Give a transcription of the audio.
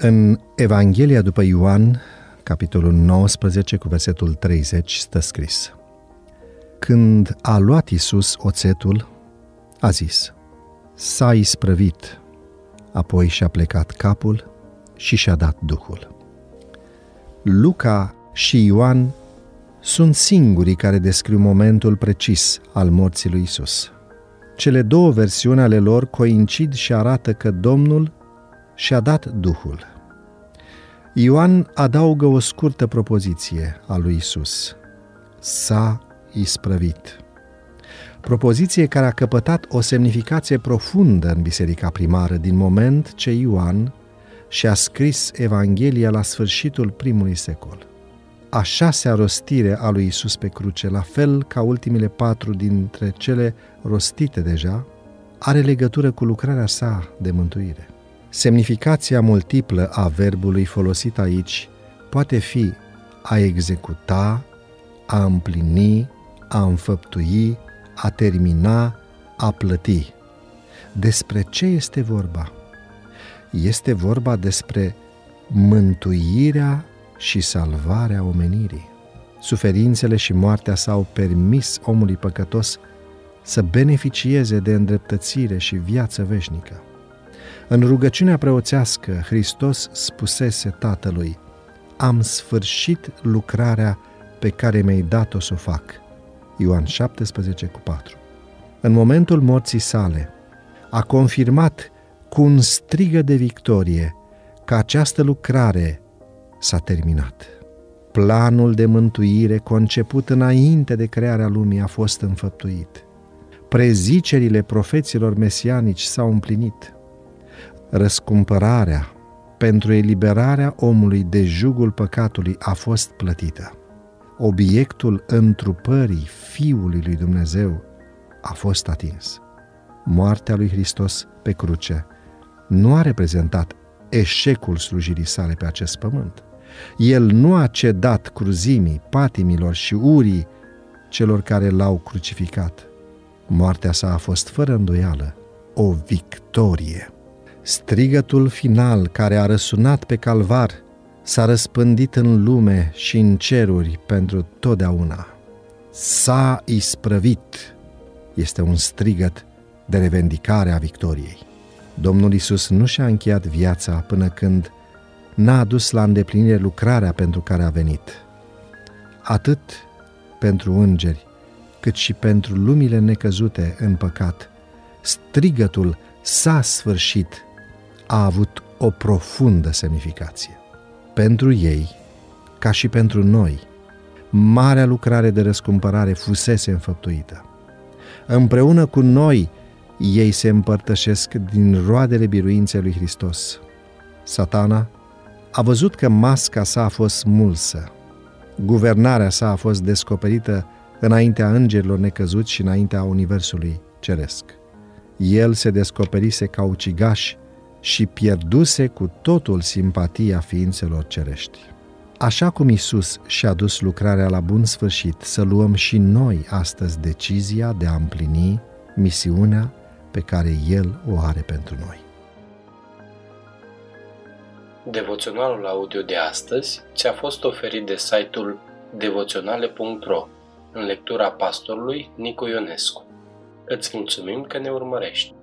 În Evanghelia după Ioan, capitolul 19, cu versetul 30, stă scris. Când a luat Isus oțetul, a zis, s-a isprăvit, apoi și-a plecat capul și și-a dat Duhul. Luca și Ioan sunt singurii care descriu momentul precis al morții lui Isus. Cele două versiuni ale lor coincid și arată că Domnul și-a dat Duhul. Ioan adaugă o scurtă propoziție a lui Isus. S-a isprăvit. Propoziție care a căpătat o semnificație profundă în biserica primară din moment ce Ioan și-a scris Evanghelia la sfârșitul primului secol. A șasea rostire a lui Isus pe cruce, la fel ca ultimele patru dintre cele rostite deja, are legătură cu lucrarea sa de mântuire. Semnificația multiplă a verbului folosit aici poate fi a executa, a împlini, a înfăptui, a termina, a plăti. Despre ce este vorba? Este vorba despre mântuirea și salvarea omenirii. Suferințele și moartea s-au permis omului păcătos să beneficieze de îndreptățire și viață veșnică. În rugăciunea preoțească, Hristos spusese Tatălui, Am sfârșit lucrarea pe care mi-ai dat-o să o fac. Ioan 17 cu 4. În momentul morții sale, a confirmat cu un strigă de victorie că această lucrare s-a terminat. Planul de mântuire conceput înainte de crearea lumii a fost înfăptuit. Prezicerile profeților mesianici s-au împlinit. Răscumpărarea pentru eliberarea omului de jugul păcatului a fost plătită. Obiectul întrupării Fiului lui Dumnezeu a fost atins. Moartea lui Hristos pe cruce nu a reprezentat eșecul slujirii sale pe acest pământ. El nu a cedat cruzimii, patimilor și urii celor care l-au crucificat. Moartea sa a fost fără îndoială o victorie. Strigătul final care a răsunat pe calvar s-a răspândit în lume și în ceruri pentru totdeauna. S-a isprăvit este un strigăt de revendicare a victoriei. Domnul Isus nu și-a încheiat viața până când n-a adus la îndeplinire lucrarea pentru care a venit. Atât pentru îngeri, cât și pentru lumile necăzute în păcat, strigătul s-a sfârșit a avut o profundă semnificație. Pentru ei, ca și pentru noi, marea lucrare de răscumpărare fusese înfăptuită. Împreună cu noi, ei se împărtășesc din roadele biruinței lui Hristos. Satana a văzut că masca sa a fost smulsă, guvernarea sa a fost descoperită înaintea îngerilor necăzuți și înaintea Universului Ceresc. El se descoperise ca ucigaș și pierduse cu totul simpatia ființelor cerești. Așa cum Isus și-a dus lucrarea la bun sfârșit, să luăm și noi astăzi decizia de a împlini misiunea pe care El o are pentru noi. Devoționalul audio de astăzi ți-a fost oferit de site-ul devoționale.ro în lectura pastorului Nicu Ionescu. Îți mulțumim că ne urmărești!